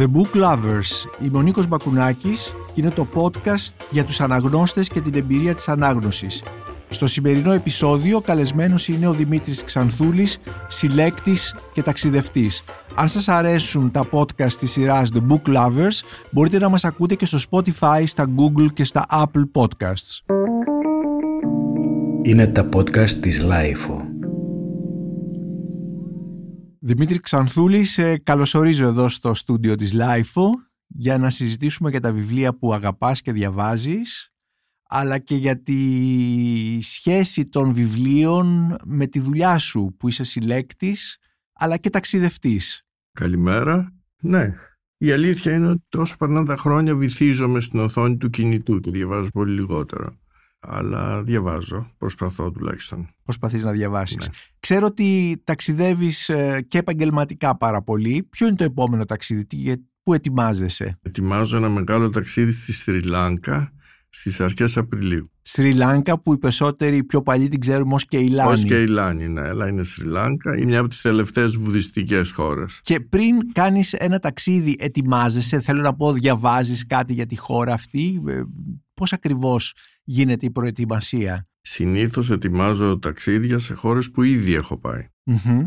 The Book Lovers. Είμαι ο Νίκος Μπακουνάκης και είναι το podcast για τους αναγνώστες και την εμπειρία της ανάγνωσης. Στο σημερινό επεισόδιο καλεσμένος είναι ο Δημήτρης Ξανθούλης, συλλέκτης και ταξιδευτής. Αν σας αρέσουν τα podcast της σειράς The Book Lovers, μπορείτε να μας ακούτε και στο Spotify, στα Google και στα Apple Podcasts. Είναι τα podcast της Lifeo. Δημήτρη Ξανθούλη, σε καλωσορίζω εδώ στο στούντιο της Lifeo για να συζητήσουμε για τα βιβλία που αγαπάς και διαβάζεις αλλά και για τη σχέση των βιβλίων με τη δουλειά σου που είσαι συλλέκτης αλλά και ταξιδευτής. Καλημέρα. Ναι, η αλήθεια είναι ότι τόσο περνάνε τα χρόνια βυθίζομαι στην οθόνη του κινητού και διαβάζω πολύ λιγότερο αλλά διαβάζω, προσπαθώ τουλάχιστον. Προσπαθείς να διαβάσεις. Ναι. Ξέρω ότι ταξιδεύεις ε, και επαγγελματικά πάρα πολύ. Ποιο είναι το επόμενο ταξίδι, πού ετοιμάζεσαι; Ετοιμάζω ένα μεγάλο ταξίδι στη Σρι Λάνκα στις αρχές Απριλίου. Σρι Λάνκα που οι περισσότεροι πιο παλιοί την ξέρουμε ως Κεϊλάνη. Ως Κεϊλάνη, ναι. Αλλά είναι Σρι Λάνκα. Είναι μια από τις τελευταίες βουδιστικές χώρες. Και πριν κάνεις ένα ταξίδι ετοιμάζεσαι, θέλω να πω διαβάζεις κάτι για τη χώρα αυτή; Ε, πώς ακριβώς γίνεται η προετοιμασία. Συνήθως ετοιμάζω ταξίδια σε χώρες που ήδη έχω πάει.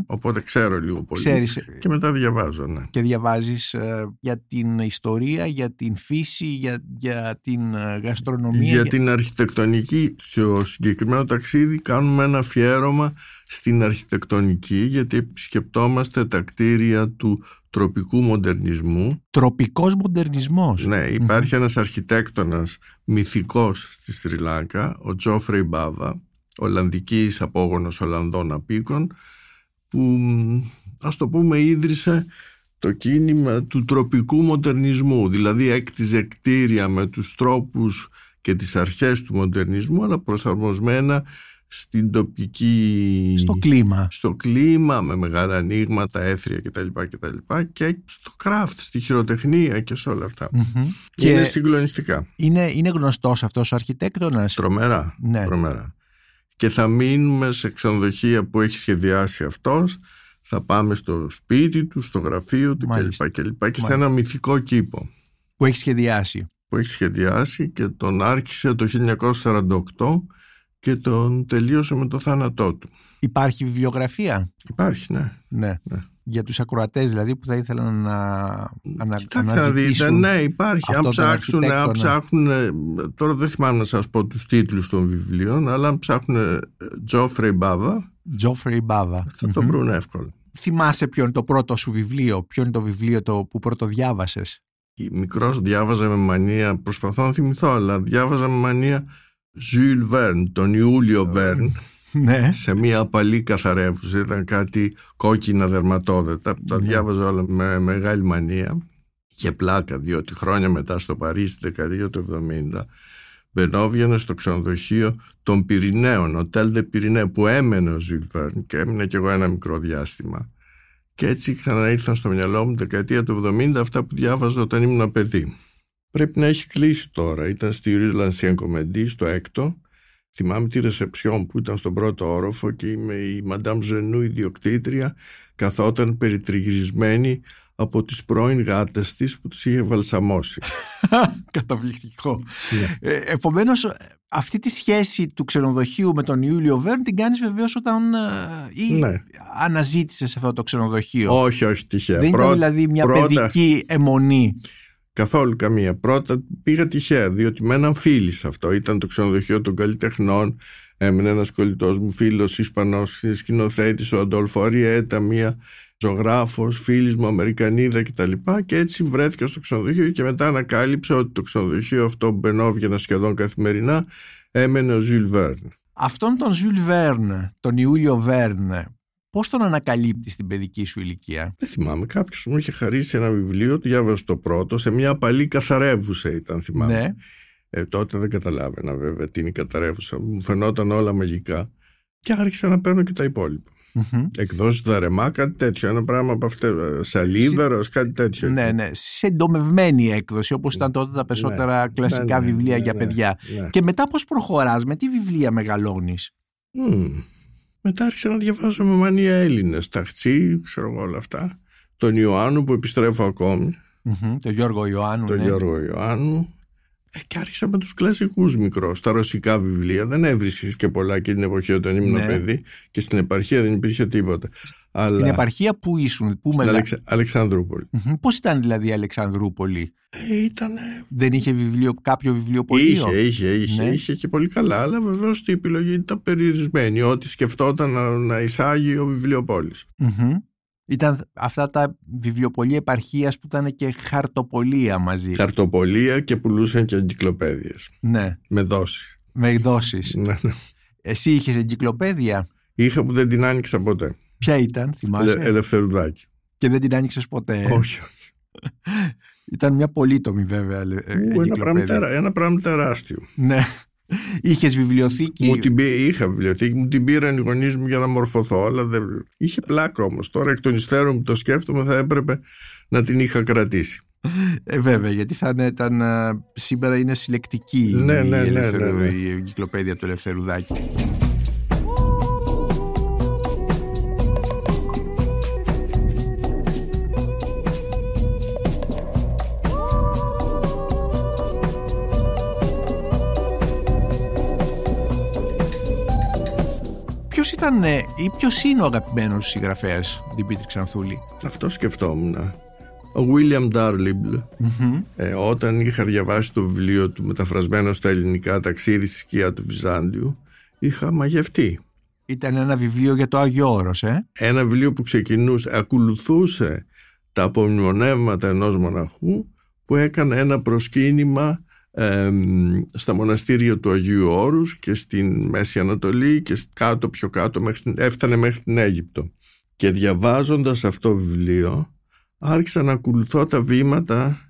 Οπότε ξέρω λίγο πολύ Ξέρεις, και μετά διαβάζω. Ναι. Και διαβάζεις ε, για την ιστορία, για την φύση, για, για την ε, γαστρονομία. Για, την αρχιτεκτονική. Στο συγκεκριμένο ταξίδι κάνουμε ένα αφιέρωμα στην αρχιτεκτονική γιατί επισκεπτόμαστε τα κτίρια του τροπικού μοντερνισμού. Τροπικός μοντερνισμός. Ναι, υπάρχει ένας αρχιτέκτονας μυθικός στη Σρι Λάγκα, ο Τζόφρεϊ Μπάβα, Ολλανδικής απόγονος Ολλανδών απίκων, που ας το πούμε ίδρυσε το κίνημα του τροπικού μοντερνισμού, δηλαδή έκτιζε κτίρια με τους τρόπους και τις αρχές του μοντερνισμού, αλλά προσαρμοσμένα στην τοπική... Στο κλίμα. Στο κλίμα, με μεγάλα ανοίγματα, έθρια κτλ. κτλ και στο craft, στη χειροτεχνία και σε όλα αυτά. Και είναι συγκλονιστικά. Είναι, είναι γνωστός αυτός ο αρχιτέκτονας; Τρομερά. Ναι. Τρομερά. Και θα μείνουμε σε ξενοδοχεία που έχει σχεδιάσει αυτός, θα πάμε στο σπίτι του, στο γραφείο του κλπ. Και, και σε ένα μυθικό κήπο. Που έχει σχεδιάσει. Που έχει σχεδιάσει και τον άρχισε το 1948 και τον τελείωσε με το θάνατό του. Υπάρχει βιβλιογραφία; Υπάρχει, ναι. ναι. ναι. Για τους ακροατές δηλαδή που θα ήθελαν να ανα, Κοιτάξτε να δείτε, ναι υπάρχει. Αν ψάξουν, αν ψάχνουν, τώρα δεν θυμάμαι να σας πω τους τίτλους των βιβλίων, αλλά αν ψάχνουν Τζόφρεϊ Μπάβα, Τζόφρεϊ Μπάβα. θα το βρουν εύκολα. Θυμάσαι ποιο είναι το πρώτο σου βιβλίο, ποιο είναι το βιβλίο το που πρώτο διάβασες; Μικρός διάβαζα με μανία, προσπαθώ να θυμηθώ, αλλά διάβαζα με μανία Ζουλ Βέρν, τον Ιούλιο Βέρν, ναι. σε μια απαλή καθαρεύουσα. Ήταν κάτι κόκκινα δερματόδετα. Τα ναι. διάβαζα όλα με μεγάλη μανία και πλάκα, διότι χρόνια μετά στο Παρίσι, δεκαετία του 70, μπαινόβγαινα στο ξενοδοχείο των Πυρηναίων, Hôtel des Pyrénées, που έμενε ο Ζουλ Βέρν και έμεινε κι εγώ ένα μικρό διάστημα. Και έτσι ξαναήρθαν στο μυαλό μου δεκαετία του 70 αυτά που διάβαζα όταν ήμουν παιδί. Πρέπει να έχει κλείσει τώρα. Ήταν στη Rue l'Ancienne στο έκτο. Θυμάμαι τη ρεσεψιόν που ήταν στον πρώτο όροφο και είμαι η Μαντάμ Ζενού ιδιοκτήτρια καθόταν περιτριγυρισμένη από τις πρώην γάτες της που τις είχε βαλσαμώσει. Καταπληκτικό. Ναι. Ε, επομένως αυτή τη σχέση του ξενοδοχείου με τον Ιούλιο Βέρν την κάνεις βεβαίως όταν ε, ή ναι. αναζήτησες αυτό το ξενοδοχείο; Όχι, όχι τυχαία. Δεν ήταν δηλαδή μια παιδική αιμονή; Καθόλου καμία. Πρώτα πήγα τυχαία, διότι με έναν φίλη σε αυτό. Ήταν το ξενοδοχείο των καλλιτεχνών. Έμεινε ένας κολλητός μου φίλος Ισπανός σκηνοθέτης, ο Αντόλφο Αριέτα, μία ζωγράφος, φίλη μου Αμερικανίδα κτλ. Και έτσι βρέθηκα στο ξενοδοχείο και μετά ανακάλυψα ότι το ξενοδοχείο αυτό που μπαινόβγαινα σχεδόν καθημερινά έμενε ο Ζουλ Βέρν. Αυτόν τον Ζουλ Βέρν, τον Ιούλιο Βέρν, Πώς τον ανακαλύπτεις στην παιδική σου ηλικία, Δεν θυμάμαι. Κάποιος μου είχε χαρίσει ένα βιβλίο, το διάβασα το πρώτο, σε μια απαλή καθαρεύουσα ήταν, θυμάμαι. Ναι. Ε, τότε δεν καταλάβαινα βέβαια τι είναι η καθαρεύουσα. Μου φαινόταν όλα μαγικά. Και άρχισα να παίρνω και τα υπόλοιπα. Mm-hmm. Εκδόσεις δαρεμά, κάτι τέτοιο. Ένα πράγμα από αυτό. Σαλίβερο, κάτι τέτοιο. Ναι, ναι. Σε εντομευμένη έκδοση, όπως ήταν τότε τα περισσότερα ναι. κλασικά ναι, ναι, βιβλία για παιδιά. Και μετά πώς προχωράς, με τι βιβλία μεγαλώνεις; Μετά άρχισα να διαβάζω με μανία Έλληνες. Ταχτσί, ξέρω εγώ όλα αυτά. Τον Ιωάννου που επιστρέφω ακόμη. Μμμ, Το Γιώργο Ιωάννου. τον ναι. Γιώργο Ιωάννου. Ε, και άρχισα με τους κλασικούς μικρός, τα ρωσικά βιβλία. Δεν έβρισκες και πολλά και την εποχή όταν ήμουν Ναι. παιδί και στην επαρχία δεν υπήρχε τίποτα. Αλλά Στην επαρχία που ήσουν, πού στην μεγα... Αλεξα... Αλεξανδρούπολη. Μμμ. Πώς ήταν δηλαδή η Αλεξανδρούπολη; Ε, ήτανε... Δεν είχε βιβλίο, κάποιο βιβλιοπωλείο; Είχε, είχε, είχε, Ναι. είχε και πολύ καλά, αλλά βεβαίως η επιλογή ήταν περιορισμένη. Ό,τι σκεφτόταν να, να εισάγει ο βιβλιοπόλης. Μμμ. Ήταν αυτά τα βιβλιοπωλεία επαρχίας που ήταν και χαρτοπολία μαζί. Χαρτοπολία και πουλούσαν και εγκυκλοπαίδειες Ναι, με δόσεις. με εκδόσεις. Ναι, ναι. Εσύ είχες εγκυκλοπαίδεια; Είχα που δεν την άνοιξα ποτέ. Ποια ήταν, θυμάσαι; Ελε, ελευθερουδάκι. Και δεν την άνοιξες ποτέ; ε. Όχι. Ήταν μια πολύτομη βέβαια ε, Ου, ένα, πράγμα, εγκυκλοπαίδεια. τερα- ένα πράγμα τεράστιο. Ναι. Είχες βιβλιοθήκη; Μου την πή- είχα βιβλιοθήκη, μου την πήραν οι γονείς μου για να μορφωθώ, αλλά δεν... είχε πλάκα όμως. Τώρα εκ των υστέρων που το σκέφτομαι θα έπρεπε να την είχα κρατήσει. Ε, βέβαια, γιατί θα είναι- ήταν, α, σήμερα είναι συλλεκτική Ναι, η, ναι, ναι, ελευθερου- ναι, ναι. η εγκυκλοπαίδεια του Ελευθερουδάκη. Ποιος ήταν ε, ή ποιος είναι ο αγαπημένος συγγραφέας Δημήτρη Ξανθούλη; Αυτό σκεφτόμουν. Ο William Darlible, ε, όταν είχα διαβάσει το βιβλίο του μεταφρασμένο στα ελληνικά «Ταξίδι στη σκιά του Βυζάντιου», είχα μαγευτεί. Ήταν ένα βιβλίο για το Άγιο Όρος, ε; Ένα βιβλίο που ξεκινούσε, ακολουθούσε τα απομνημονεύματα ενός μοναχού που έκανε ένα προσκύνημα εμ, στα μοναστήρια του Αγίου Όρους και στην Μέση Ανατολή και κάτω πιο κάτω μέχρι, έφτανε μέχρι την Αίγυπτο. Και διαβάζοντας αυτό το βιβλίο άρχισα να ακολουθώ τα βήματα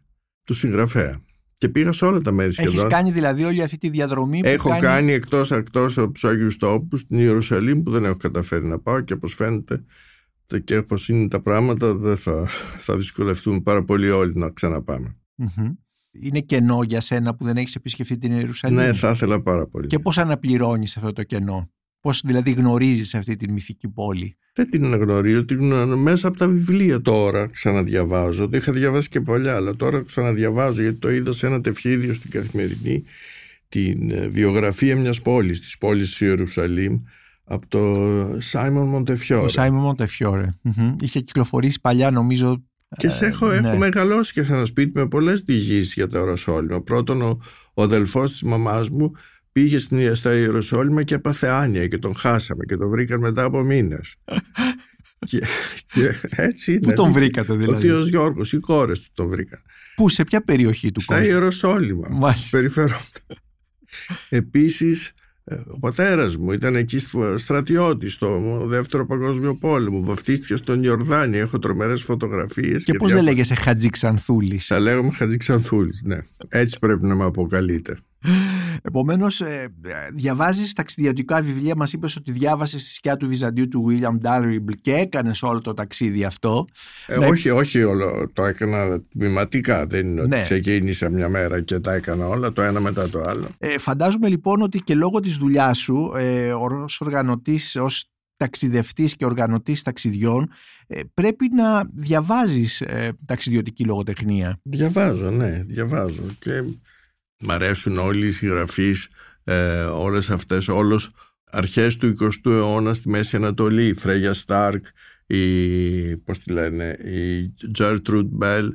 του συγγραφέα. Και πήγα σε όλα τα μέρη Έχεις σχεδόν. κάνει δηλαδή όλη αυτή τη διαδρομή που Έχω κάνει... κάνει εκτός, εκτός από τους Άγιους Τόπους στην Ιερουσαλήμ που δεν έχω καταφέρει να πάω και όπως φαίνεται τε- και όπως είναι τα πράγματα δεν θα, θα δυσκολευτούν πάρα πολύ όλοι να ξαναπάμε. Μμμ. Είναι κενό για σένα που δεν έχεις επισκεφτεί την Ιερουσαλήμ; Ναι, θα ήθελα πάρα πολύ. Και πώς αναπληρώνεις αυτό το κενό; Πώς δηλαδή γνωρίζεις αυτή τη μυθική πόλη; Δεν την αναγνωρίζω, την γνωρίζω μέσα από τα βιβλία τώρα ξαναδιαβάζω. Το είχα διαβάσει και παλιά, αλλά τώρα ξαναδιαβάζω γιατί το είδα σε ένα τευχίδιο στην καθημερινή την ε, βιογραφία μιας πόλης, της πόλης της Ιερουσαλήμ από το Σάιμον Μοντεφιόρ. Ο Σάιμον Μοντεφιόρε. Μμμ. Είχε κυκλοφορήσει παλιά νομίζω... Και σε έχω, Ε, έχω ναι. μεγαλώσει και σε ένα σπίτι με πολλές διηγήσεις για τα Ιεροσόλυμα. Πρώτον, ο, ο αδελφός της μαμάς μου πήγε στην, στα Ιεροσόλυμα και έπαθε άνοια και τον χάσαμε και τον βρήκαν μετά από μήνες. και, και έτσι είναι. Πού τον βρήκατε Ο δηλαδή. θείος Γιώργος, οι κόρες του τον βρήκαν. Πού, σε ποια περιοχή του Στα κόσμου; Ιεροσόλυμα. Μάλιστα. Περιφερόντα. Επίσης, ε, ο πατέρας μου ήταν εκεί στο- στρατιώτης στο δεύτερο παγκόσμιο πόλεμο. Βαφτίστηκε στον Ιορδάνη. Έχω τρομερές φωτογραφίες. Και πώς δεν διάφορα- λέγεσαι Χατζή Ξανθούλης; Θα λέγαμε Χατζη Ξανθούλης, ναι. Έτσι πρέπει να με αποκαλείτε. Επομένως, ε, διαβάζεις ταξιδιωτικά βιβλία. Μας είπες ότι διάβασες στη σκιά του Βυζαντίου του William Dalrymple και έκανες όλο το ταξίδι αυτό. Ε, Ναι. όχι, όχι όλο, το έκανα τμηματικά. Δεν είναι ότι Ναι. ξεκίνησα μια μέρα και τα έκανα όλα, το ένα μετά το άλλο. Ε, φαντάζομαι λοιπόν ότι και λόγω της δουλειάς σου ε, ως οργανωτής, ως ταξιδευτής και οργανωτής ταξιδιών ε, πρέπει να διαβάζεις ε, ταξιδιωτική λογοτεχνία. Διαβάζω, ναι, διαβάζω. Και μ' αρέσουν όλοι οι συγγραφείς, ε, όλες αυτές, όλος αρχές του 20ου αιώνα στη Μέση Ανατολή, η Φρέγια Στάρκ, η, πώς τη λένε, η Gertrude Bell,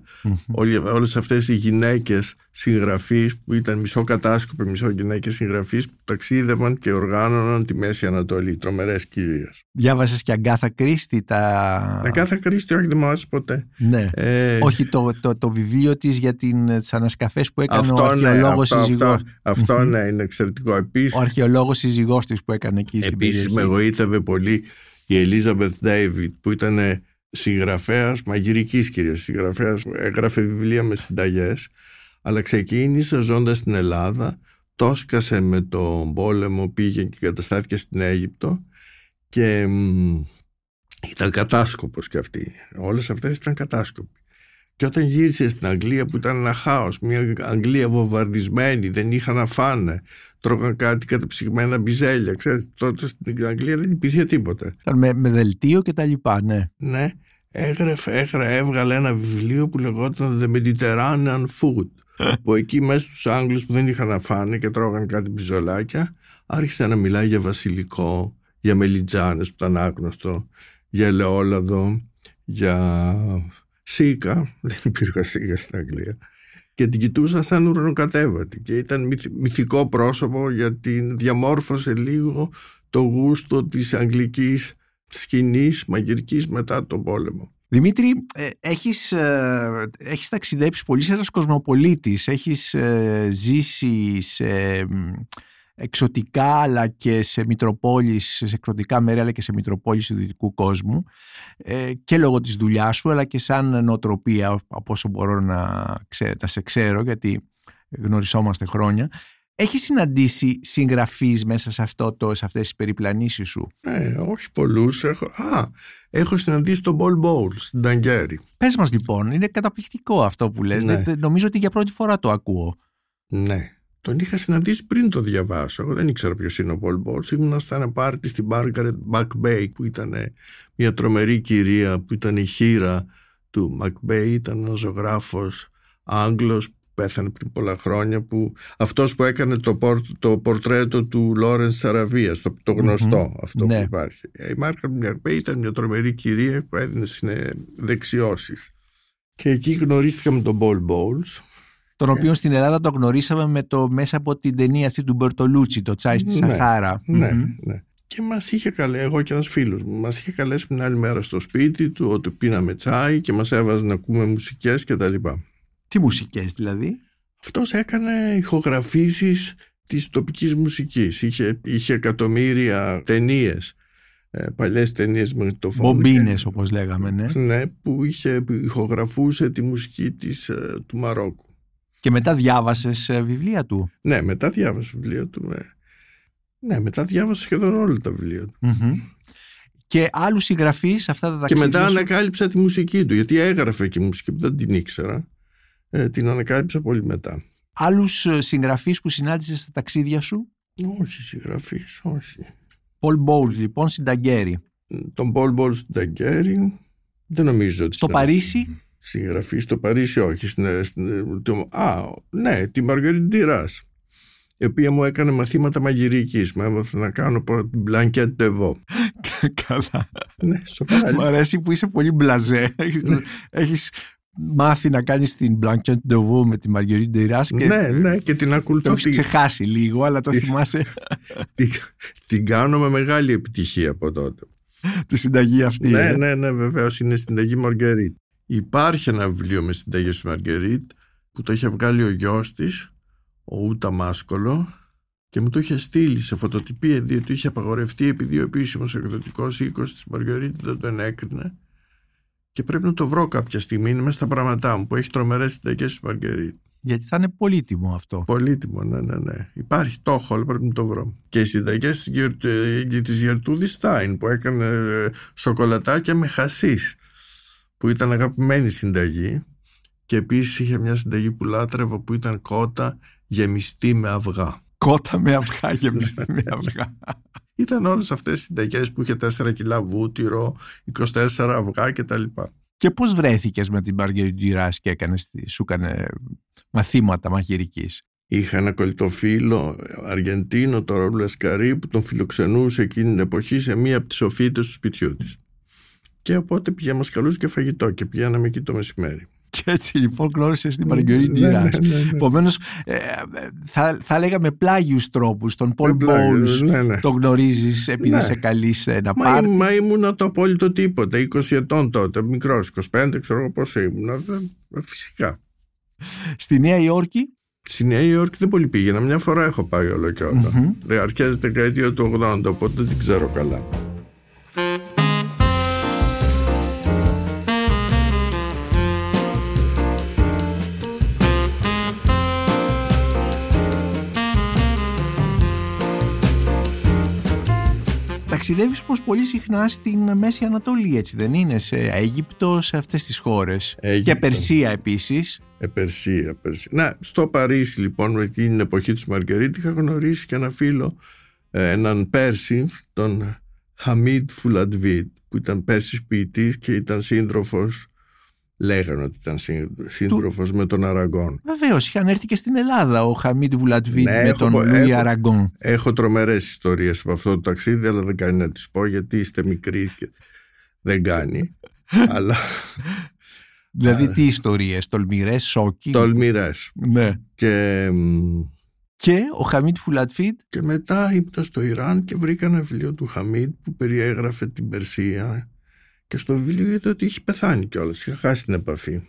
όλοι, όλες αυτές οι γυναίκες συγγραφείς που ήταν μισό κατάσκοποι, μισό γυναίκες συγγραφείς που ταξίδευαν και οργάνωναν τη Μέση Ανατολή, τρομερές κυρίες. Διάβασες και Αγκάθα Κρίστη τα... Τα κάθε Κρίστη όχι δεν μου άρεσε ποτέ. Ναι. Ε, Όχι το, το, το βιβλίο της για την, τις ανασκαφές που έκανε ο αυτό, ναι, αρχαιολόγος αυτό, σύζυγός. αυτό, αυτό ναι, είναι εξαιρετικό. Επίσης, Ο αρχαιολόγος σύζυγός της που έκανε εκεί στην Επίσης περιοχή. με εγωίτευε πολύ η Ελίζαμπεθ Ντέιβιτ που ήταν συγγραφέας μαγειρικής κυρίως συγγραφέας που έγραφε βιβλία με συνταγές αλλά ξεκίνησε ζώντας στην Ελλάδα τόσκασε με τον πόλεμο πήγε και καταστάθηκε στην Αίγυπτο και μ, ήταν κατάσκοπος και αυτή. Όλες αυτές ήταν κατάσκοποι. Και όταν γύρισε στην Αγγλία που ήταν ένα χάος, μια Αγγλία βομβαρδισμένη, δεν είχαν να φάνε, τρώγαν κάτι κατεψυγμένα μπιζέλια, ξέρεις, τότε στην Αγγλία δεν υπήρχε τίποτα. Ήταν με, με δελτίο και τα λοιπά, ναι. Ναι, έγραφε, έγραφε, έβγαλε ένα βιβλίο που λεγόταν The Mediterranean Food που εκεί μέσα στους Άγγλους που δεν είχαν να φάνε και τρώγαν κάτι μπιζολάκια άρχισε να μιλάει για βασιλικό, για μελιτζάνες που ήταν άγνωστο, για ελαιόλαδο, για σίκα, δεν υπήρχε σίκα στην Αγγλία και την κοιτούσα σαν ουρανοκατέβατη και ήταν μυθικό πρόσωπο γιατί διαμόρφωσε λίγο το γούστο της αγγλικής σκηνής μαγειρικής μετά τον πόλεμο. Δημήτρη, ε, έχεις, ε, έχεις ταξιδέψει πολύ σε ένας κοσμοπολίτης, έχεις ε, ζήσει σε εξωτικά αλλά και σε μητροπόλεις, σε εκροτικά μέρη αλλά και σε μητροπόλεις του δυτικού κόσμου ε, και λόγω της δουλειάς σου αλλά και σαν νοοτροπία από όσο μπορώ να, ξέ, να σε ξέρω γιατί γνωρισόμαστε χρόνια έχεις συναντήσει συγγραφείς μέσα σε, αυτό το, σε αυτές τις περιπλανήσεις σου; Ε, όχι πολλούς. Έχω, α, έχω συναντήσει τον Πολ Μπόουλς στην Ταγγέρη. Πες μας λοιπόν, είναι καταπληκτικό αυτό που λες. Ναι. νομίζω ότι για πρώτη φορά το ακούω. Ναι. Τον είχα συναντήσει πριν το διαβάσω. Εγώ δεν ήξερα ποιος είναι ο Πολ Μπόουλς. Ήμουν στα ένα πάρτι στην Margaret McBey που ήταν μια τρομερή κυρία που ήταν η χήρα του McBey. Ήταν ένας ζωγράφος Άγγλος πέθανε πριν πολλά χρόνια που αυτός που έκανε το, το πορτρέτο του Λόρενς της Αραβίας, το, το γνωστό αυτό ναι. που υπάρχει. Η Margaret McBey ήταν μια τρομερή κυρία που έδινε δεξιώσεις. Και εκεί γνωρίστηκα τον Πολ Bowles τον οποίο στην Ελλάδα το γνωρίσαμε με το, μέσα από την ταινία αυτή του Μπερτολούτσι, το Τσάις στη ναι, Σαχάρα. Ναι, ναι. Και μας είχε καλέσει, εγώ και ένας φίλος μου, μας είχε καλέσει την άλλη μέρα στο σπίτι του, ότι πίναμε τσάι και μας έβαζε να ακούμε μουσικές κτλ. Τι μουσικές δηλαδή; Αυτός έκανε ηχογραφήσεις της τοπικής μουσικής. Είχε, είχε εκατομμύρια ταινίες. Ε, παλιές ταινίες με το φωνή. Μπομπίνες, όπως λέγαμε, ναι. Ναι, που είχε, ηχογραφούσε τη μουσική της, ε, του Μαρόκου. Και μετά διάβασες ε, βιβλία του; Ναι, μετά διάβασα βιβλία του. Ναι, ναι μετά διάβασα σχεδόν όλα τα βιβλία του. Και άλλους συγγραφείς αυτά τα ταξίδια. Και μετά ανακάλυψα τη μουσική του, γιατί έγραφε και μουσική που δεν την ήξερα. Ε, την ανακάλυψα πολύ μετά. Άλλους ε, συγγραφείς που συνάντησες στα ταξίδια σου; Όχι, συγγραφείς, όχι. Πολ Μπόλς, λοιπόν, στην Ταγκέρι. Τον Πολ Μπόλς στην Ταγκέρι. Δεν νομίζω ότι. Στο Παρίσι; Συγγραφή στο Παρίσι, όχι. Στην, στην, το, α, ναι, τη Μαργαρίτη Ντυράς. Η οποία μου έκανε μαθήματα μαγειρικής. Μου έμαθε να κάνω την μπλανκέτ τεβό. Καλά. Ναι, σοφά. Μου αρέσει που είσαι πολύ μπλαζέ. Έχεις μάθει να κάνεις την μπλανκέτ τεβό με τη Μαργαρίτη Ντυράς. Ναι, ναι, και την ακολουθώ. Το έχεις ξεχάσει λίγο, αλλά το θυμάσαι. την, την κάνω με μεγάλη επιτυχία από τότε. Τη συνταγή αυτή. Ναι, ε. ναι, ναι, βεβαίως είναι συνταγή Μαργαρίτη. Υπάρχει ένα βιβλίο μες συνταγές του Μαργκερίτ που το είχε βγάλει ο γιος της, ο Ούτα Μάσκολο και μου το είχε στείλει σε φωτοτυπία διότι είχε απαγορευτεί επειδή ο επίσημος εκδοτικός οίκος της Μαργαρίτ δεν τον έκρινε. Και πρέπει να το βρω κάποια στιγμή. Είναι μέσα στα πράγματά μου που έχει τρομερές συνταγέ του Μαργαρίτ. Γιατί θα είναι πολύτιμο αυτό. Πολύτιμο, ναι, ναι, ναι. Υπάρχει, το έχω, αλλά πρέπει να το βρω. Και οι συνταγέ της Γερτούδης Στάιν που έκανε ε, σοκολατάκια με χασίς που ήταν αγαπημένη συνταγή και επίσης είχε μια συνταγή που λάτρευα που ήταν κότα γεμιστή με αυγά. Κότα με αυγά γεμιστή με αυγά. Ήταν όλες αυτές οι συνταγές που είχε 4 κιλά βούτυρο, 24 αυγά κτλ. Και πώς βρέθηκες με την Μαργαρίτη και έκανες, σου έκανε μαθήματα μαγειρικής; Είχα ένα κολλητό φίλο, Αργεντίνο, το Ραούλ που τον φιλοξενούσε εκείνη την εποχή σε μία από τις οφείτες του σπιτιού της. Και οπότε πηγαίναμε καλούς και φαγητό και πηγαίναμε εκεί το μεσημέρι. Και έτσι λοιπόν γνώρισες την Μαργαρίτη Ντυρά. Ναι, ναι, ναι, Επομένως, ε, θα, θα λέγαμε πλάγιους τρόπους. Τον Πολ Μπόλ τον γνωρίζεις επειδή σε καλεί σε ένα πάρτι; Μα, μα ήμουν το απόλυτο τίποτα. 20 ετών τότε, μικρός, 25, ξέρω εγώ πώς ήμουν. Φυσικά. Στη Νέα Υόρκη; Στη Νέα Υόρκη δεν πολύ πήγαινα. Μια φορά έχω πάει όλο και όλα. Mm-hmm. Αρχές δεκαετία του 80, οπότε δεν την ξέρω καλά. Ταξιδεύεις πως πολύ συχνά στην Μέση Ανατολή, έτσι δεν είναι, σε Αίγυπτο, σε αυτές τις χώρες. Και Περσία επίσης. Ε, Περσία, Περσία. Να, στο Παρίσι λοιπόν, με εκείνη την εποχή του Μαργκερίτη, είχα γνωρίσει και ένα φίλο, ε, έναν Πέρσι, τον Χαμίτ Φουλαντβίτ, που ήταν Πέρσης ποιητής και ήταν σύντροφος λέγανε ότι ήταν σύντροφος με τον Αραγκόν. Βεβαίως, είχαν έρθει και στην Ελλάδα ο Χαμίτ Βουλατβίτ ναι, με τον Λούι Αραγκόν. Έχω τρομερές ιστορίες από αυτό το ταξίδι, αλλά δεν κάνει να τις πω γιατί είστε μικροί και δεν κάνει. αλλά. Δηλαδή, τι ιστορίες, τολμηρές, σόκι. Τολμηρές. Ναι. Και. Και ο Χαμίτ Φουλατφίτ. Και μετά ήμουν στο Ιράν και βρήκα ένα βιβλίο του Χαμίτ που περιέγραφε την Περσία και στο βιβλίο είδε ότι είχε πεθάνει κιόλας. Είχε χάσει την επαφη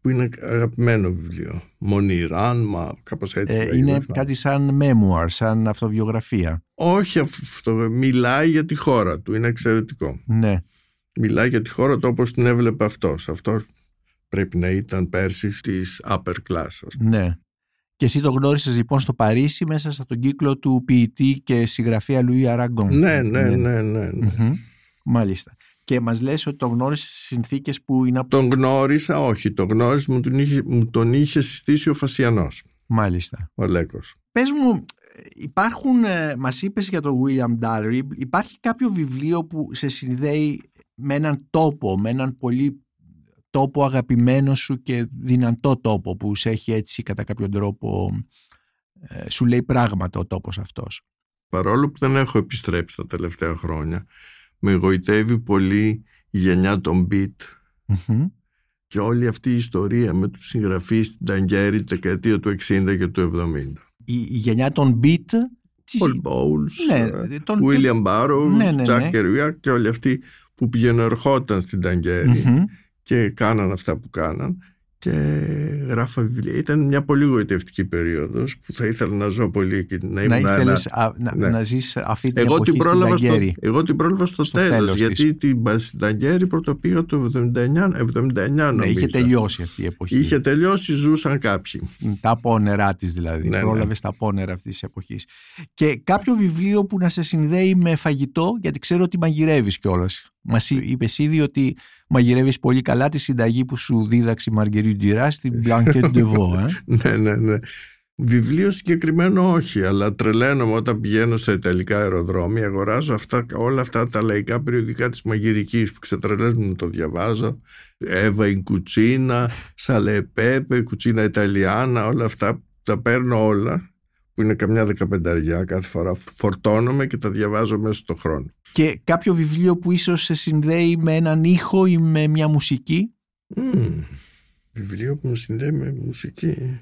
Που είναι αγαπημένο βιβλίο. Μονιράν, μα κάπως έτσι. Ε, είναι κάτι σαν memoir, σαν αυτοβιογραφία. Όχι αυτό. Μιλάει για τη χώρα του. Είναι εξαιρετικό. Ναι. Μιλάει για τη χώρα του όπως την έβλεπε αυτός. Αυτό πρέπει να ήταν πέρσι τη upper class. Ναι. Και εσύ το γνώρισες λοιπόν στο Παρίσι μέσα στον κύκλο του ποιητή και συγγραφέα Λουί Αραγκόν. Ναι, ναι, ναι, ναι. ναι. Μάλιστα και μας λες ότι τον γνώρισες σε συνθήκες που είναι... Τον γνώρισα, όχι. Τον γνώρισα, μου τον είχε, μου τον είχε συστήσει ο Φασιανός. Μάλιστα. Ο Λέκος. Πες μου, υπάρχουν, ε, μας είπες για τον William Dalry, υπάρχει κάποιο βιβλίο που σε συνδέει με έναν τόπο, με έναν πολύ τόπο αγαπημένο σου και δυνατό τόπο που σε έχει έτσι κατά κάποιο τρόπο ε, σου λέει πράγματα ο τόπος αυτός; Παρόλο που δεν έχω επιστρέψει τα τελευταία χρόνια με εγωιτεύει πολύ η γενιά των beat και όλη αυτή η ιστορία με τους συγγραφείς στην Ταγκέρη τη δεκαετία του 60 και του 70. Η, η γενιά των beat Paul Bowles, ναι, ε, τον, William Burroughs, ναι, ναι, Jack ναι. και όλοι αυτοί που πηγαίνουν ερχόταν στην ταγκερη και κάναν αυτά που κάναν και γράφω βιβλία. Ήταν μια πολύ γοητευτική περίοδος που θα ήθελα να ζω πολύ και να ήμουν να ήθελες να, ναι. να ζεις αυτή την εγώ εποχή την πρόλαβα στο, Εγώ την πρόλαβα στο, στο τέλος, τέλος γιατί την Ταγκέρη πρωτοπήγα το 79, 79 νομίζω. Ναι, είχε τελειώσει αυτή η εποχή. Είχε τελειώσει, ζούσαν κάποιοι. Τα απόνερά της δηλαδή. Ναι, Πρόλαβες ναι. τα απόνερα αυτής της εποχής. Και κάποιο βιβλίο που να σε συνδέει με φαγητό, γιατί ξέρω ότι μαγειρεύεις κιόλας. Μας είπες ήδη ότι μαγειρεύεις πολύ καλά τη συνταγή που σου δίδαξε η Μαργκερί Ντυρά στην Blanquette de Vaux. ναι, ναι, ναι. Βιβλίο συγκεκριμένο όχι, αλλά τρελαίνομαι όταν πηγαίνω στα Ιταλικά αεροδρόμια, αγοράζω αυτά, όλα αυτά τα λαϊκά περιοδικά της μαγειρικής που ξετρελαίνουν να το διαβάζω. Εύα η κουτσίνα, Σαλεπέπε, κουτσίνα Ιταλιάνα, όλα αυτά τα παίρνω όλα που είναι καμιά δεκαπενταριά κάθε φορά φορτώνομαι και τα διαβάζω μέσα στο χρόνο. Και κάποιο βιβλίο που ίσως σε συνδέει με έναν ήχο ή με μια μουσική; Mm, βιβλίο που με συνδέει με μουσική.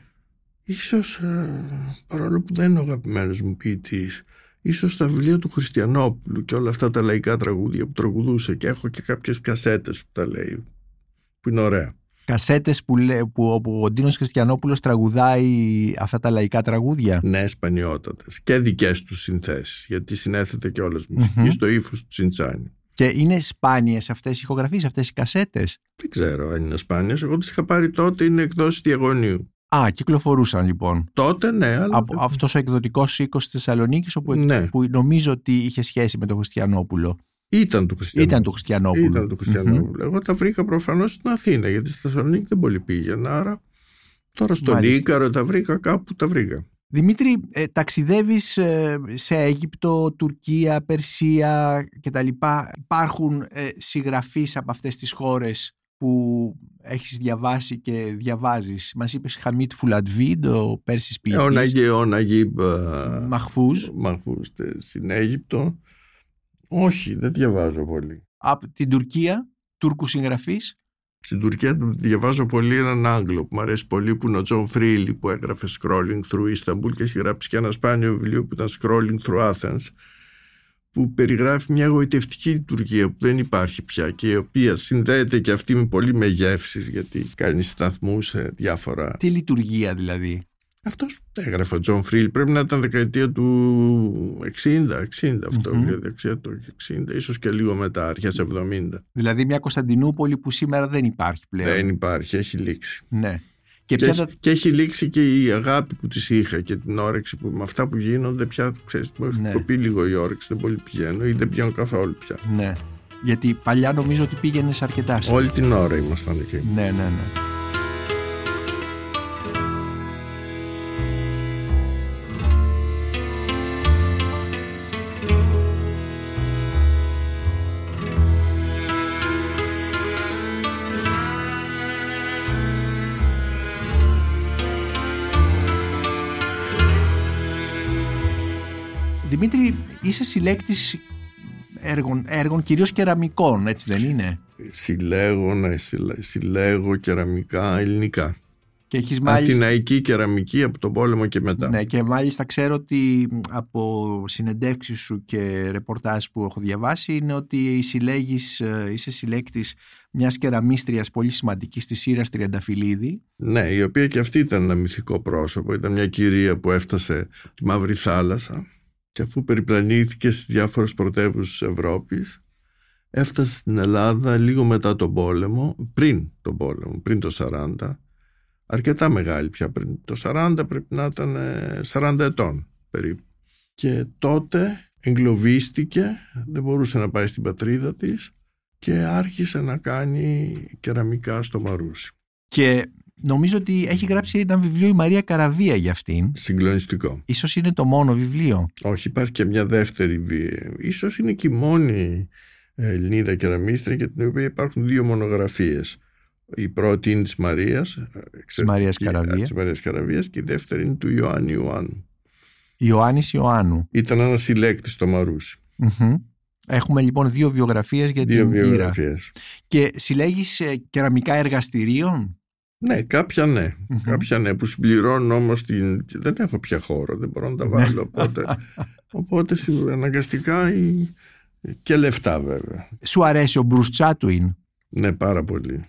Ίσως, ε, παρόλο που δεν είναι ο αγαπημένος μου ποιητής, ίσως τα βιβλία του Χριστιανόπουλου και όλα αυτά τα λαϊκά τραγούδια που τραγουδούσε και έχω και κάποιες κασέτες που τα λέει, που είναι ωραία κασέτες που, που, όπου ο Ντίνος Χριστιανόπουλος τραγουδάει αυτά τα λαϊκά τραγούδια. Ναι, σπανιότατες. Και δικές τους συνθέσεις, γιατί συνέθετε και όλες μουσική στο ύφος του Τσιντσάνι. Και είναι σπάνιες αυτές οι ηχογραφίες, αυτές οι κασέτες; Δεν ξέρω αν είναι σπάνιες. Εγώ τις είχα πάρει τότε, είναι εκδόση διαγωνίου. Α, κυκλοφορούσαν λοιπόν. Τότε ναι. Αλλά... Από, αυτός ο εκδοτικός οίκος της Θεσσαλονίκης, όπου, ναι. που νομίζω ότι είχε σχέση με τον Χριστιανόπουλο. Ήταν του Χριστιανόπουλου. Ήταν του Χριστιανόπουλου. Ήταν του χριστιανοπουλου Εγώ τα βρήκα προφανώς στην Αθήνα, γιατί στη Θεσσαλονίκη δεν πολύ πήγαινα. Άρα τώρα στον Μάλιστα. Ίκαρο τα βρήκα κάπου, τα βρήκα. Δημήτρη, ε, ταξιδεύεις ε, σε Αίγυπτο, Τουρκία, Περσία κτλ. Υπάρχουν ε, συγγραφείς από αυτές τις χώρες που έχεις διαβάσει και διαβάζεις; Μας είπες Χαμίτ Φουλατβίντ, ο Πέρσης ποιητής. Ο Ναγί, ο Ναγί Μαχφούζ. Μαχφούζ στην Αίγυπτο. Όχι, δεν διαβάζω πολύ. Από την Τουρκία, Τούρκους συγγραφείς. Στην Τουρκία διαβάζω πολύ έναν Άγγλο που μου αρέσει πολύ που είναι ο Τζον Φρίλι που έγραφε Strolling Through Istanbul και έχει γράψει και ένα σπάνιο βιβλίο που ήταν Strolling Through Athens που περιγράφει μια γοητευτική Τουρκία που δεν υπάρχει πια και η οποία συνδέεται και αυτή με πολύ με γεύσεις γιατί κάνει σταθμούς σε διάφορα... Τι λειτουργία δηλαδή; Αυτός έγραφε ο Τζον Φρίλι. Πρέπει να ήταν δεκαετία του 60, 60 αυτό, mm-hmm. δεκαετία του 60, ίσως και λίγο μετά, αρχές 70. Δηλαδή μια Κωνσταντινούπολη που σήμερα δεν υπάρχει πλέον. Δεν υπάρχει, έχει λήξει. Ναι. Και, και, έχει, και έχει λήξει και η αγάπη που της είχα και την όρεξη που με αυτά που γίνονται πια, ξέρεις, μου έχει ναι. κοπεί λίγο η όρεξη, δεν πολύ πηγαίνω ή δεν πηγαίνω καθόλου πια. Ναι. Γιατί παλιά νομίζω ότι πήγαινες αρκετά. Όλη την ώρα ήμασταν εκεί. Ναι, ναι, ναι. Είσαι συλλέκτης έργων, έργων κυρίως κεραμικών, έτσι δεν είναι; Συλλέγω, ναι, συλλέγω κεραμικά ελληνικά. Και έχεις μάλιστα... Αθηναϊκή κεραμική από τον πόλεμο και μετά. Ναι, και μάλιστα ξέρω ότι από συνεντεύξεις σου και ρεπορτάζ που έχω διαβάσει είναι ότι συλλέγεις, ε, είσαι συλλέκτης μιας κεραμίστριας πολύ σημαντικής της Σύρας Τριανταφυλλίδη. Ναι, η οποία και αυτή ήταν ένα μυθικό πρόσωπο. Ήταν μια κυρία που έφτασε τη Μαύρη Θάλασσα και αφού περιπλανήθηκε στις διάφορες πρωτεύουσες Ευρώπης έφτασε στην Ελλάδα λίγο μετά τον πόλεμο, πριν τον πόλεμο, πριν το 40 αρκετά μεγάλη πια πριν. Το 40 πρέπει να ήταν 40 ε, ετών περίπου. Και τότε εγκλωβίστηκε δεν μπορούσε να πάει στην πατρίδα της και άρχισε να κάνει κεραμικά στο Μαρούσι. Και νομίζω ότι έχει γράψει ένα βιβλίο η Μαρία Καραβία για αυτήν συγκλονιστικό ίσως είναι το μόνο βιβλίο όχι υπάρχει και μια δεύτερη βία ίσως είναι και η μόνη Ελληνίδα κεραμίστρια για την οποία υπάρχουν δύο μονογραφίες η πρώτη είναι της Μαρίας, της Μαρίας, Καραβίας. της Μαρίας Καραβίας και η δεύτερη είναι του Ιωάννη Ιωάννου. Ιωάννης Ιωάννου. Ήταν ένας συλλέκτης στο μαρουσι Έχουμε λοιπόν δύο βιογραφίες για δύο την βιογραφίες. Και συλλέγεις ε, κεραμικά εργαστηρίων; Ναι, κάποια ναι. Κάποια ναι, που συμπληρώνουν όμως την... Δεν έχω πια χώρο, δεν μπορώ να τα βάλω. οπότε, οπότε αναγκαστικά και λεφτά βέβαια. Σου αρέσει ο Μπρουσ Τσάτουιν; Ναι, πάρα πολύ.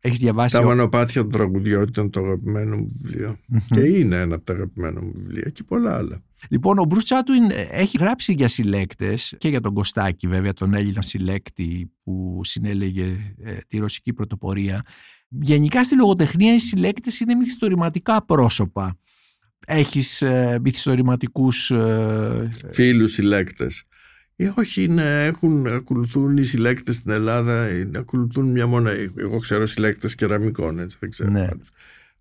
Έχεις διαβάσει... Τα μονοπάτια του τραγουδιώτη ήταν το αγαπημένο μου βιβλιο Και είναι ένα από τα αγαπημένα μου βιβλία και πολλά άλλα. Λοιπόν, ο Μπρουσ Τσάτουιν έχει γράψει για συλλέκτες και για τον Κωστάκη, βέβαια, τον Έλληνα συλλέκτη που συνέλεγε ε, τη ρωσική πρωτοπορία. Γενικά στη λογοτεχνία οι συλλέκτες είναι μυθιστορηματικά πρόσωπα. Έχεις ε, μυθιστορηματικούς... Ε, Φίλους συλλέκτες. Ε, όχι, είναι, έχουν, ακολουθούν οι συλλέκτες στην Ελλάδα, ε, ακολουθούν μια μόνο. Εγώ ξέρω συλλέκτες κεραμικών, έτσι δεν ξέρω. Ναι.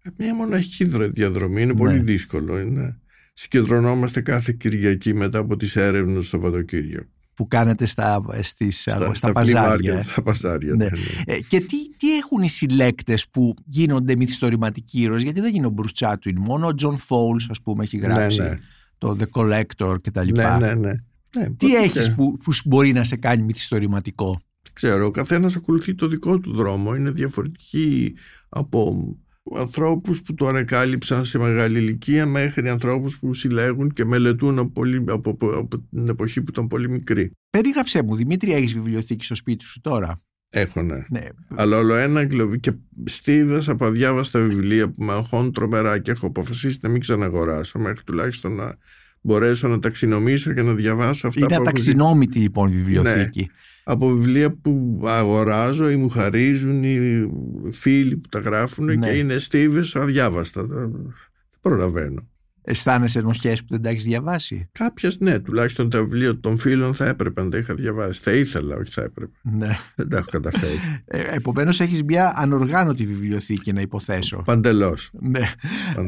Ε, μια μοναχική διαδρομή είναι πολύ ναι. δύσκολο. Είναι. Συγκεντρωνόμαστε κάθε Κυριακή μετά από τις έρευνες του Σαββατοκύριακο. Που κάνετε στα, στις, στα, στα, παζάρια. Στα παζάρια ναι. ναι. και τι, τι έχουν οι συλλέκτες που γίνονται μυθιστορηματικοί ήρωες, γιατί δεν είναι ο Μπρουσ Τσάτουιν, μόνο ο Τζον Φόουλς, ας πούμε, έχει γράψει ναι, το The Collector κτλ. Ναι, ναι, ναι. Ναι, Τι έχεις που, που μπορεί να σε κάνει μυθιστορηματικό; Ξέρω, ο καθένας ακολουθεί το δικό του δρόμο. Είναι διαφορετική από ανθρώπους που το ανεκάλυψαν σε μεγάλη ηλικία μέχρι ανθρώπους που συλλέγουν και μελετούν από, πολύ, από, από, την εποχή που ήταν πολύ μικροί. Περίγραψέ μου, Δημήτρη, έχεις βιβλιοθήκη στο σπίτι σου τώρα; Έχω, ναι. ναι. Αλλά όλο ένα εγκλωβί και στίβες από αδιάβαστα βιβλία που με αγχώνουν τρομερά και έχω αποφασίσει να μην ξαναγοράσω μέχρι τουλάχιστον να μπορέσω να ταξινομήσω και να διαβάσω αυτά Είναι που... Είναι αταξινόμητη λοιπόν η βιβλιοθήκη. Ναι, από βιβλία που αγοράζω ή μου χαρίζουν οι φίλοι που τα γράφουν ναι. και είναι στίβες αδιάβαστα. Δεν προλαβαίνω. Αισθάνεσαι ενοχές που δεν τα έχεις διαβάσει; Κάποιε ναι, τουλάχιστον τα βιβλία των φίλων θα έπρεπε να τα είχα διαβάσει. Θα ήθελα, όχι θα έπρεπε. Ναι. Δεν τα έχω καταφέρει. Ε, Επομένως, έχεις μια ανοργάνωτη βιβλιοθήκη, να υποθέσω. Παντελώς. Ναι.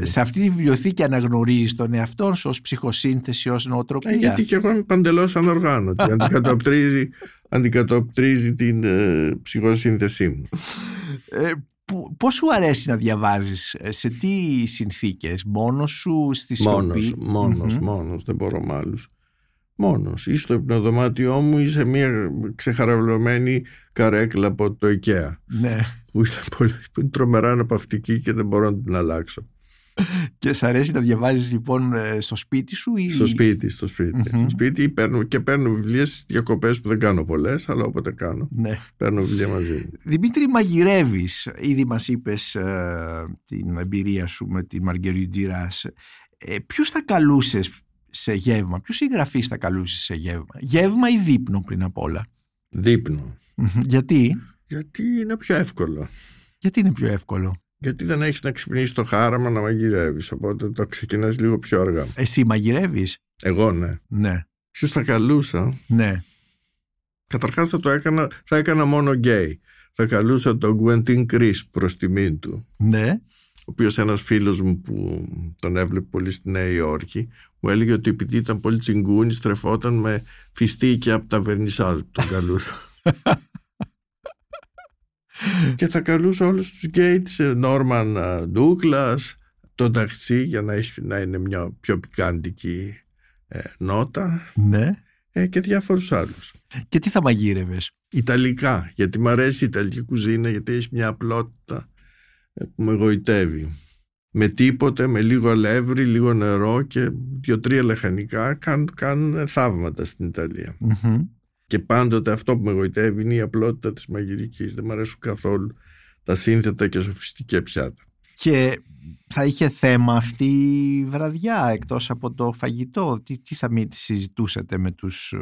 Σε αυτή τη βιβλιοθήκη αναγνωρίζεις τον εαυτό σου ως ψυχοσύνθεση, ως νοοτροπία; Ε, γιατί και εγώ είμαι παντελώς ανοργάνωτη. αντικατοπτρίζει, αντικατοπτρίζει την ε, ψυχοσύνθεσή μου. Ε, Πώς σου αρέσει να διαβάζεις, ε, σε τι συνθήκες, μόνος σου, στη σιωπή; Μόνος, μόνος, mm μόνος, δεν μπορώ με άλλους. Μόνος, ή στο υπνοδωμάτιό μου ή σε μια ξεχαραυλωμένη καρέκλα από το IKEA. Ναι. Που, πολύ, που είναι τρομερά αναπαυτική και δεν μπορώ να την αλλάξω. Και σ' αρέσει να διαβάζεις λοιπόν ε, στο σπίτι σου ή... Στο σπίτι, στο σπίτι. Mm-hmm. Στο σπίτι παίρνω, και παίρνω βιβλία στις διακοπές που δεν κάνω πολλές, αλλά όποτε κάνω. Ναι. Παίρνω βιβλία μαζί μου. Δημήτρη, μαγειρεύεις; Ήδη μας είπες ε, την εμπειρία σου με τη Μαργκερή Ντυράς. Ε, ποιους θα καλούσες σε γεύμα, ποιους συγγραφείς θα καλούσες σε γεύμα; Γεύμα ή δείπνο πριν απ' όλα; Δείπνο. Γιατί; Γιατί είναι πιο εύκολο. Γιατί είναι πιο εύκολο; Γιατί δεν έχεις να ξυπνήσεις το χάραμα να μαγειρεύεις οπότε το ξεκινάς λίγο πιο αργά. Εσύ μαγειρεύεις; Εγώ ναι. Ναι. Ποιος θα καλούσα Ναι. Καταρχάς θα το έκανα, θα έκανα μόνο γκέι Θα καλούσα τον Γκουεντίν Κρίς προς τιμήν του. Ναι. Ο οποίος ένας φίλος μου που τον έβλεπε πολύ στη Νέα Υόρκη μου έλεγε ότι επειδή ήταν πολύ τσιγκούνι στρεφόταν με φιστίκια από τα βερνισάζ που τον καλούσα και θα καλούσα όλους τους Γκέιτς, Νόρμαν Ντούκλας, τον Ταξί για να, να είναι μια πιο πικάντικη ε, νότα Ναι. ε, και διάφορους άλλους. Και τι θα μαγείρευες; Ιταλικά, γιατί μου αρέσει η Ιταλική κουζίνα, γιατί έχεις μια απλότητα ε, που με εγωιτεύει. Με τίποτε, με λίγο αλεύρι, λίγο νερό και δύο-τρία λαχανικά κάνουν, κάνουν θαύματα στην Ιταλία. Μμμ. Και πάντοτε αυτό που με εγωιτεύει είναι η απλότητα της μαγειρικής. Δεν μου αρέσουν καθόλου τα σύνθετα και σοφιστικά πιάτα. Και θα είχε θέμα αυτή η βραδιά εκτός από το φαγητό; Τι, τι θα μη συζητούσατε με τους, ε,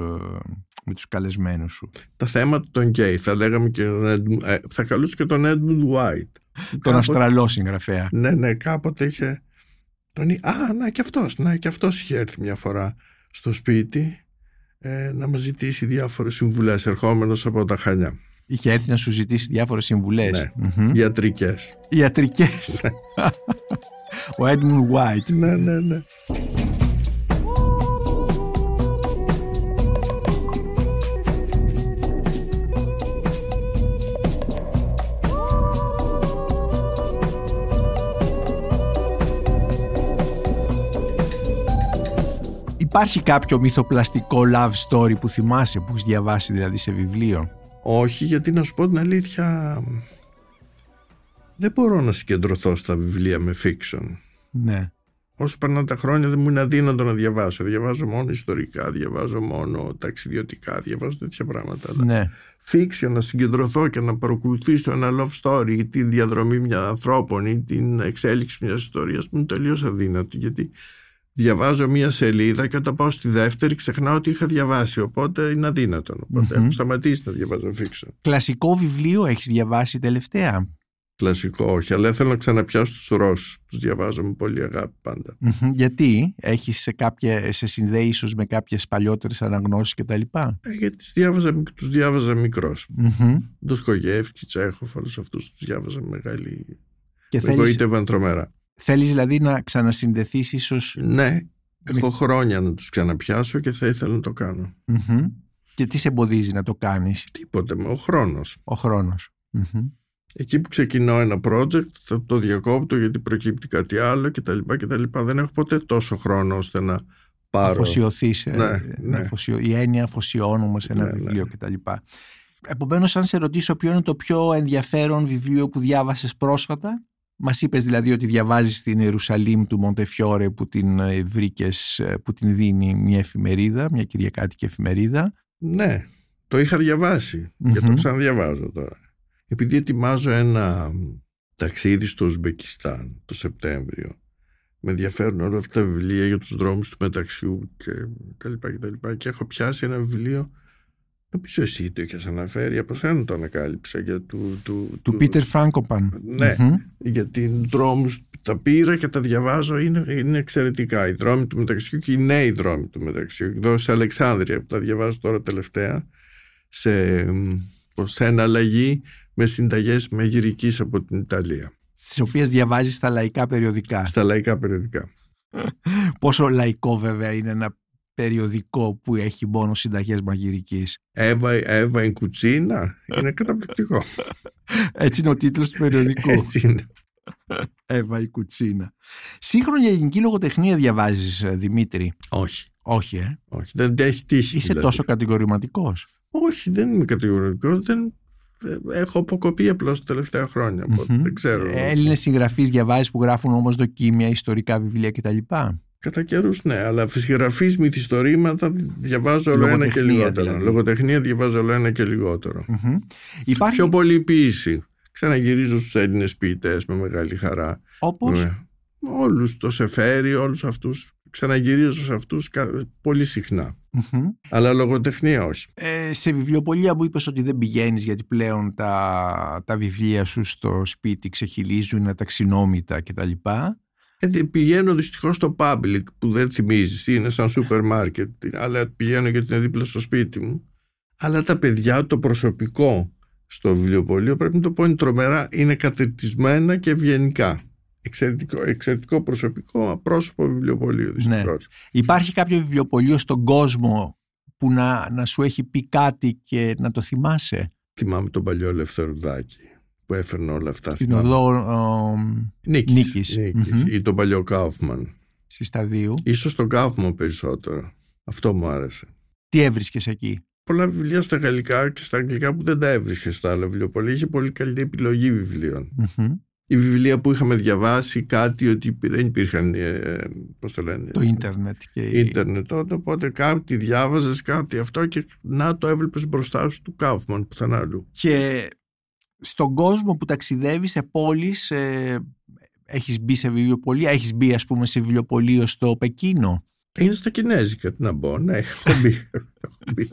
με τους καλεσμένους σου; Τα θέματα των γκέι θα λέγαμε και τον Edmund- ε, θα καλούσε και τον Edmund White. Τον Κάποτε- Αυστραλό συγγραφέα. Ναι, ναι, κάποτε είχε. Τον... εί- Α, να και αυτός, να και αυτός είχε έρθει μια φορά στο σπίτι ε, να μας ζητήσει διάφορες συμβουλές ερχόμενος από τα Χανιά. Είχε έρθει να σου ζητήσει διάφορες συμβουλές. Ναι. Μμμ. Ιατρικές. Ιατρικές. Ο Edmund White. Ναι, ναι, ναι. Υπάρχει κάποιο μυθοπλαστικό love story που θυμάσαι, που έχεις διαβάσει δηλαδή σε βιβλίο; Όχι, γιατί να σου πω την αλήθεια δεν μπορώ να συγκεντρωθώ στα βιβλία με fiction. Ναι. Όσο περνάνε τα χρόνια δεν μου είναι αδύνατο να διαβάσω. Διαβάζω μόνο ιστορικά, διαβάζω μόνο ταξιδιωτικά, διαβάζω τέτοια πράγματα. Αλλά ναι. fiction, να συγκεντρωθώ και να παρακολουθήσω ένα love story ή τη διαδρομή μια ανθρώπων ή την εξέλιξη μιας ιστορίας μου είναι τελείως αδύνατο γιατί διαβάζω μια σελίδα και όταν πάω στη δεύτερη ξεχνάω ότι είχα διαβάσει οπότε είναι αδύνατο. Οπότε Μμμ. έχω σταματήσει να διαβάζω fiction. Κλασικό βιβλίο έχεις διαβάσει τελευταία; Κλασικό όχι, αλλά θέλω να ξαναπιάσω τους Ρώσους. Τους διαβάζω με πολύ αγάπη πάντα. Μμμ. Γιατί; Έχεις σε, κάποια, σε συνδέει ίσως με κάποιες παλιότερες αναγνώσεις κτλ. Ε, γιατί τους διάβαζα, τους διάβαζα μικρός. Μμμ. Ντοσκογεύσκι, Τσέχοφ, όλους αυτούς τους διάβαζα με μεγάλη... Και Με θέλεις, εγωίτευαν τρομερά. Θέλεις δηλαδή να ξανασυνδεθείς ίσως Ναι, έχω χρόνια να τους ξαναπιάσω και θα ήθελα να το κάνω. Μμμ. Και τι σε εμποδίζει να το κάνεις; Τίποτε, με ο χρόνος. ο χρόνος. Μμμ. Εκεί που ξεκινάω ένα project θα το διακόπτω γιατί προκύπτει κάτι άλλο κτλ. κτλ. Δεν έχω ποτέ τόσο χρόνο ώστε να πάρω. Αφοσιωθείς, ε, Ναι, να ναι. αφοσιω- η έννοια αφοσιώνουμε σε ένα Ναι, ναι. βιβλίο κτλ. Επομένως, αν σε ρωτήσω ποιο είναι το πιο ενδιαφέρον βιβλίο που διάβασες πρόσφατα, μας είπες δηλαδή ότι διαβάζεις την Ιερουσαλήμ του Μοντεφιόρε που την ε, βρήκες, ε, που την δίνει μια εφημερίδα, μια κυριακάτικη εφημερίδα. Ναι, το είχα διαβάσει και το Μμμ. ξαναδιαβάζω τώρα. Επειδή ετοιμάζω ένα ταξίδι στο Ουσμπεκιστάν το Σεπτέμβριο με ενδιαφέρουν όλα αυτά τα βιβλία για τους δρόμους του μεταξιού και τα λοιπά και τα λοιπά και έχω πιάσει ένα βιβλίο νομίζω εσύ το είχες αναφέρει από σένα το ανακάλυψα για του, του, Του Πίτερ Φράνκοπαν. Ναι, Μμμ. για την δρόμους τα πήρα και τα διαβάζω είναι, είναι εξαιρετικά οι δρόμοι του μεταξιού και οι νέοι δρόμοι του μεταξιού εδώ σε Αλεξάνδρεια που τα διαβάζω τώρα τελευταία σε, μ, σε εναλλαγή με συνταγές μαγειρικής από την Ιταλία Τις οποίες διαβάζεις στα λαϊκά περιοδικά. στα λαϊκά περιοδικά Πόσο λαϊκό βέβαια είναι ένα περιοδικό που έχει μόνο συνταγές μαγειρικής. Εύα, Εύα in κουτσίνα είναι καταπληκτικό Έτσι είναι ο τίτλος του περιοδικού. έτσι είναι Εύα η κουτσίνα. Σύγχρονη ελληνική λογοτεχνία διαβάζεις ε, Δημήτρη; όχι, Όχι, ε; όχι δεν έχει τύχει Είσαι δηλαδή. τόσο κατηγορηματικός; όχι δεν είμαι κατηγορικός δεν, ε, έχω αποκοπεί απλώς τα τελευταία χρόνια οπότε Μμμ. δεν ξέρω Ε, Έλληνες συγγραφείς διαβάζεις που γράφουν όμως δοκίμια, ιστορικά βιβλία κτλ. Κατά καιρούς ναι, αλλά συγγραφεί μυθιστορήματα διαβάζω όλο ένα και Λογοτεχνία, λιγότερο. δηλαδή. Λογοτεχνία διαβάζω όλο ένα και λιγότερο. Μμμ. Υπάρχει Πιο πολύ ποίηση. Ξαναγυρίζω στους Έλληνες ποιητές με μεγάλη χαρά. όπως... Ναι. Όλους, το Σεφέρι, όλους αυτούς. Ξαναγυρίζω σε αυτούς πολύ συχνά. Μμμ. Αλλά λογοτεχνία όχι. Ε, σε βιβλιοπολία που είπες ότι δεν πηγαίνεις γιατί πλέον τα, τα βιβλία σου στο σπίτι ξεχυλίζουν, είναι ταξινόμητα κτλ. Ε, δι- πηγαίνω δυστυχώς στο public που δεν θυμίζεις, είναι σαν σούπερ μάρκετ. Αλλά πηγαίνω γιατί είναι δίπλα στο σπίτι μου. Αλλά τα παιδιά, το προσωπικό στο βιβλιοπωλείο, πρέπει να το πω είναι τρομερά, είναι κατερτισμένα και ευγενικά. Εξαιρετικό, εξαιρετικό προσωπικό, απρόσωπο βιβλιοπωλείο δυστυχώς. Υπάρχει κάποιο βιβλιοπωλείο στον κόσμο που να, να σου έχει πει κάτι και να το θυμάσαι; Θυμάμαι τον παλιό Λευθερουδάκη που έφερνε όλα αυτά. Στην Θυμάμαι. οδό ε, Νίκης, Νίκης. Νίκης. Μμμ. ή τον παλιό Κάουφμαν. στη Σταδίου. Ίσως τον Κάουφμαν περισσότερο. Αυτό μου άρεσε. Τι έβρισκες εκεί; Πολλά βιβλία στα γαλλικά και στα αγγλικά που δεν τα έβρισκες στα άλλα βιβλιοπολία. Είχε πολύ καλή επιλογή βιβλίων. Μμμ. Η βιβλία που είχαμε διαβάσει κάτι ότι δεν υπήρχαν, ε, πώς το λένε, Το ίντερνετ και η- ίντερνετ τότε, οπότε κάτι διάβαζες κάτι αυτό και να το έβλεπες μπροστά σου του Κάουφμαν πουθενά αλλού. Και στον κόσμο που ταξιδεύεις σε πόλεις ε, έχεις μπει σε βιβλιοπωλεία, έχεις μπει ας πούμε σε βιβλιοπωλείο στο Πεκίνο; Είναι στα Κινέζικα, τι να μπω, ναι, έχω μπει. έχω μπει,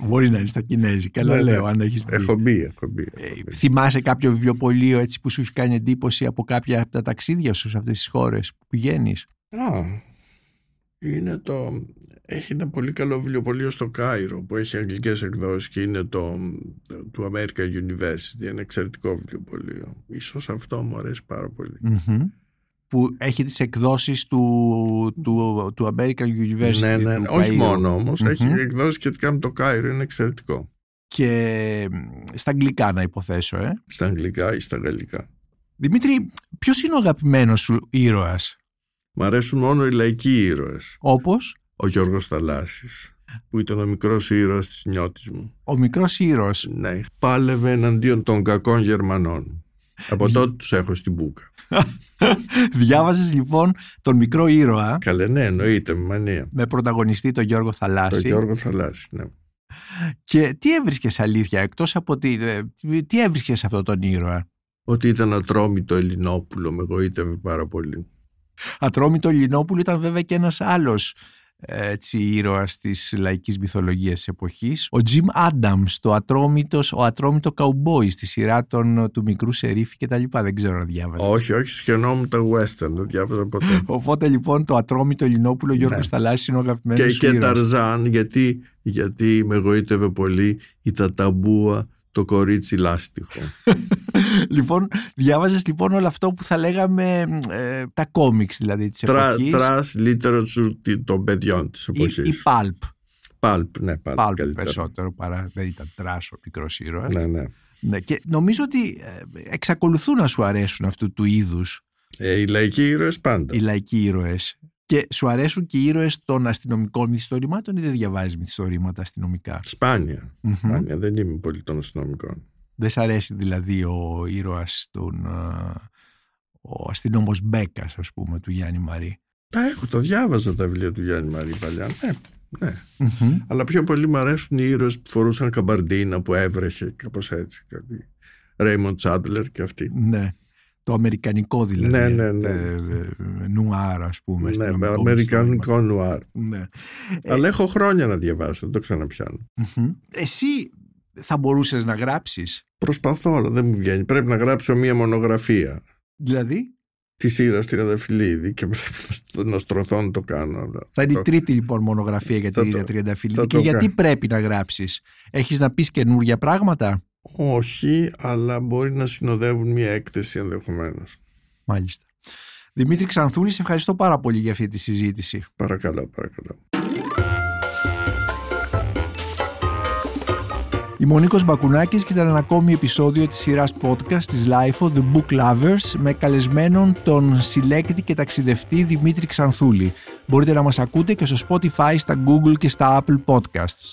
Μπορεί να είναι στα Κινέζικα, αλλά Ναι, ναι. λέω αν έχεις μπει. έχω μπει, έχω μπει. Ε, έχω μπει. θυμάσαι κάποιο βιβλιοπωλείο έτσι που σου έχει κάνει εντύπωση από κάποια από τα ταξίδια σου σε αυτές τις χώρες που πηγαίνεις; Α, είναι το... Έχει ένα πολύ καλό βιβλιοπωλείο στο Κάιρο που έχει αγγλικές εκδόσεις και είναι το του American University, ένα εξαιρετικό βιβλιοπωλείο. Ίσως αυτό μου αρέσει πάρα πολύ. Μμμ. Που έχει τις εκδόσεις του, του, του American University. ναι, ναι, του όχι Καΐρου. μόνο όμως, Μμμ. έχει εκδόσεις σχετικά με το Κάιρο, είναι εξαιρετικό. Και μ, στα αγγλικά να υποθέσω, ε. Στα αγγλικά ή στα γαλλικά. Δημήτρη, ποιος είναι ο αγαπημένος σου ήρωας, Μ' αρέσουν μόνο οι λαϊκοί ήρωες. όπως; Ο Γιώργος Θαλάσσης, που ήταν ο μικρός ήρωας της νιώτης μου. ο μικρός ήρωας. Ναι, πάλευε εναντίον των κακών Γερμανών. Από τότε τους έχω στην μπουκα. Διάβαζες λοιπόν τον μικρό ήρωα Καλέ, ναι, εννοείται, με μανία. με πρωταγωνιστή τον Γιώργο Το Θαλάσση Γιώργο Θαλάσση, ναι. και τι έβρισκες αλήθεια εκτός από τι, ε, τι έβρισκες σε αυτόν τον ήρωα; Ότι ήταν ατρόμητο Ελληνόπουλο, με εγωίτευε πάρα πολύ. Ατρόμητο Λινόπουλο ήταν βέβαια και ένας άλλος ε, έτσι, ήρωας της λαϊκής μυθολογίας της εποχής. Ο Τζιμ Άνταμς, το ατρόμητος, ο ατρόμητο καουμπόι στη σειρά των, του μικρού Σερίφη και τα λοιπά. Δεν ξέρω να διάβαζα. Όχι, όχι, σχαινόμουν τα western, δεν διάβαζα ποτέ. Οπότε λοιπόν το ατρόμητο Λινόπουλο Γιώργος Ναι. Θαλάσσης είναι ο αγαπημένος και σου και ήρωας. Ταρζάν, γιατί, γιατί με γοήτευε πολύ η ταταμπούα το κορίτσι λάστιχο. Λοιπόν, διάβαζες λοιπόν όλο αυτό που θα λέγαμε ε, τα κόμιξ δηλαδή της Tra, εποχής. trash literature τι- των παιδιών της ή, εποχής. ή pulp. Pulp, ναι, pulp, Pulp καλύτερα. περισσότερο παρά δεν ήταν trash ο μικρός ήρωας. Ναι, ναι. Ναι, και νομίζω ότι ε, εξακολουθούν να σου αρέσουν αυτού του είδους Ε, οι λαϊκοί ήρωες πάντα. οι λαϊκοί ήρωες. Και σου αρέσουν και οι ήρωες των αστυνομικών μυθιστορημάτων ή δεν διαβάζεις μυθιστορήματα αστυνομικά; Σπάνια. Μμμ. Σπάνια. Δεν είμαι πολύ των αστυνομικών. Δεν σ' αρέσει δηλαδή ο ήρωας των, ε, ο αστυνόμος Μπέκας ας πούμε του Γιάννη Μαρή; Τα έχω, το διάβαζα τα βιβλία του Γιάννη Μαρή παλιά. Ναι, ναι. Μμμ. Αλλά πιο πολύ μου αρέσουν οι ήρωες που φορούσαν καμπαρντίνα, που έβρεχε, κάπως έτσι. Κάτι. Ρέιμοντ Τσάντλερ και αυτοί. Ναι. Το αμερικανικό δηλαδή. Ναι, ναι, ναι. ε, ε, νουάρ ας πούμε. Ναι, με αστυνομικό αμερικανικό νουάρ. μυθιστόρημα. Ναι. Αλλά έχω χρόνια να διαβάσω, δεν το ξαναπιάνω. Μμμ. Εσύ θα μπορούσες να γράψεις; Προσπαθώ, αλλά δεν μου βγαίνει. Πρέπει να γράψω μία μονογραφία Δηλαδή; Τη σειρά Τριανταφυλλίδη και πρέπει να στ- να στρωθώ να το κάνω. αλλά θα είναι η το- τρίτη λοιπόν μονογραφία για Θα την το- Ήρια Τριανταφυλλίδη. θα Και το γιατί κάνω. πρέπει να γράψεις; Έχεις να πεις καινούργια πράγματα; Όχι, αλλά μπορεί να συνοδεύουν μία έκθεση ενδεχομένως. Μάλιστα. Δημήτρη Ξανθούλη, σε ευχαριστώ πάρα πολύ για αυτή τη συζήτηση. Παρακαλώ, παρακαλώ. Είμαι ο Νίκος Μπακουνάκης και ήταν ένα ακόμη επεισόδιο της σειράς podcast της LIFO The Book Lovers με καλεσμένον τον συλλέκτη και ταξιδευτή Δημήτρη Ξανθούλη. Μπορείτε να μας ακούτε και στο Spotify, στα Google και στα Apple Podcasts.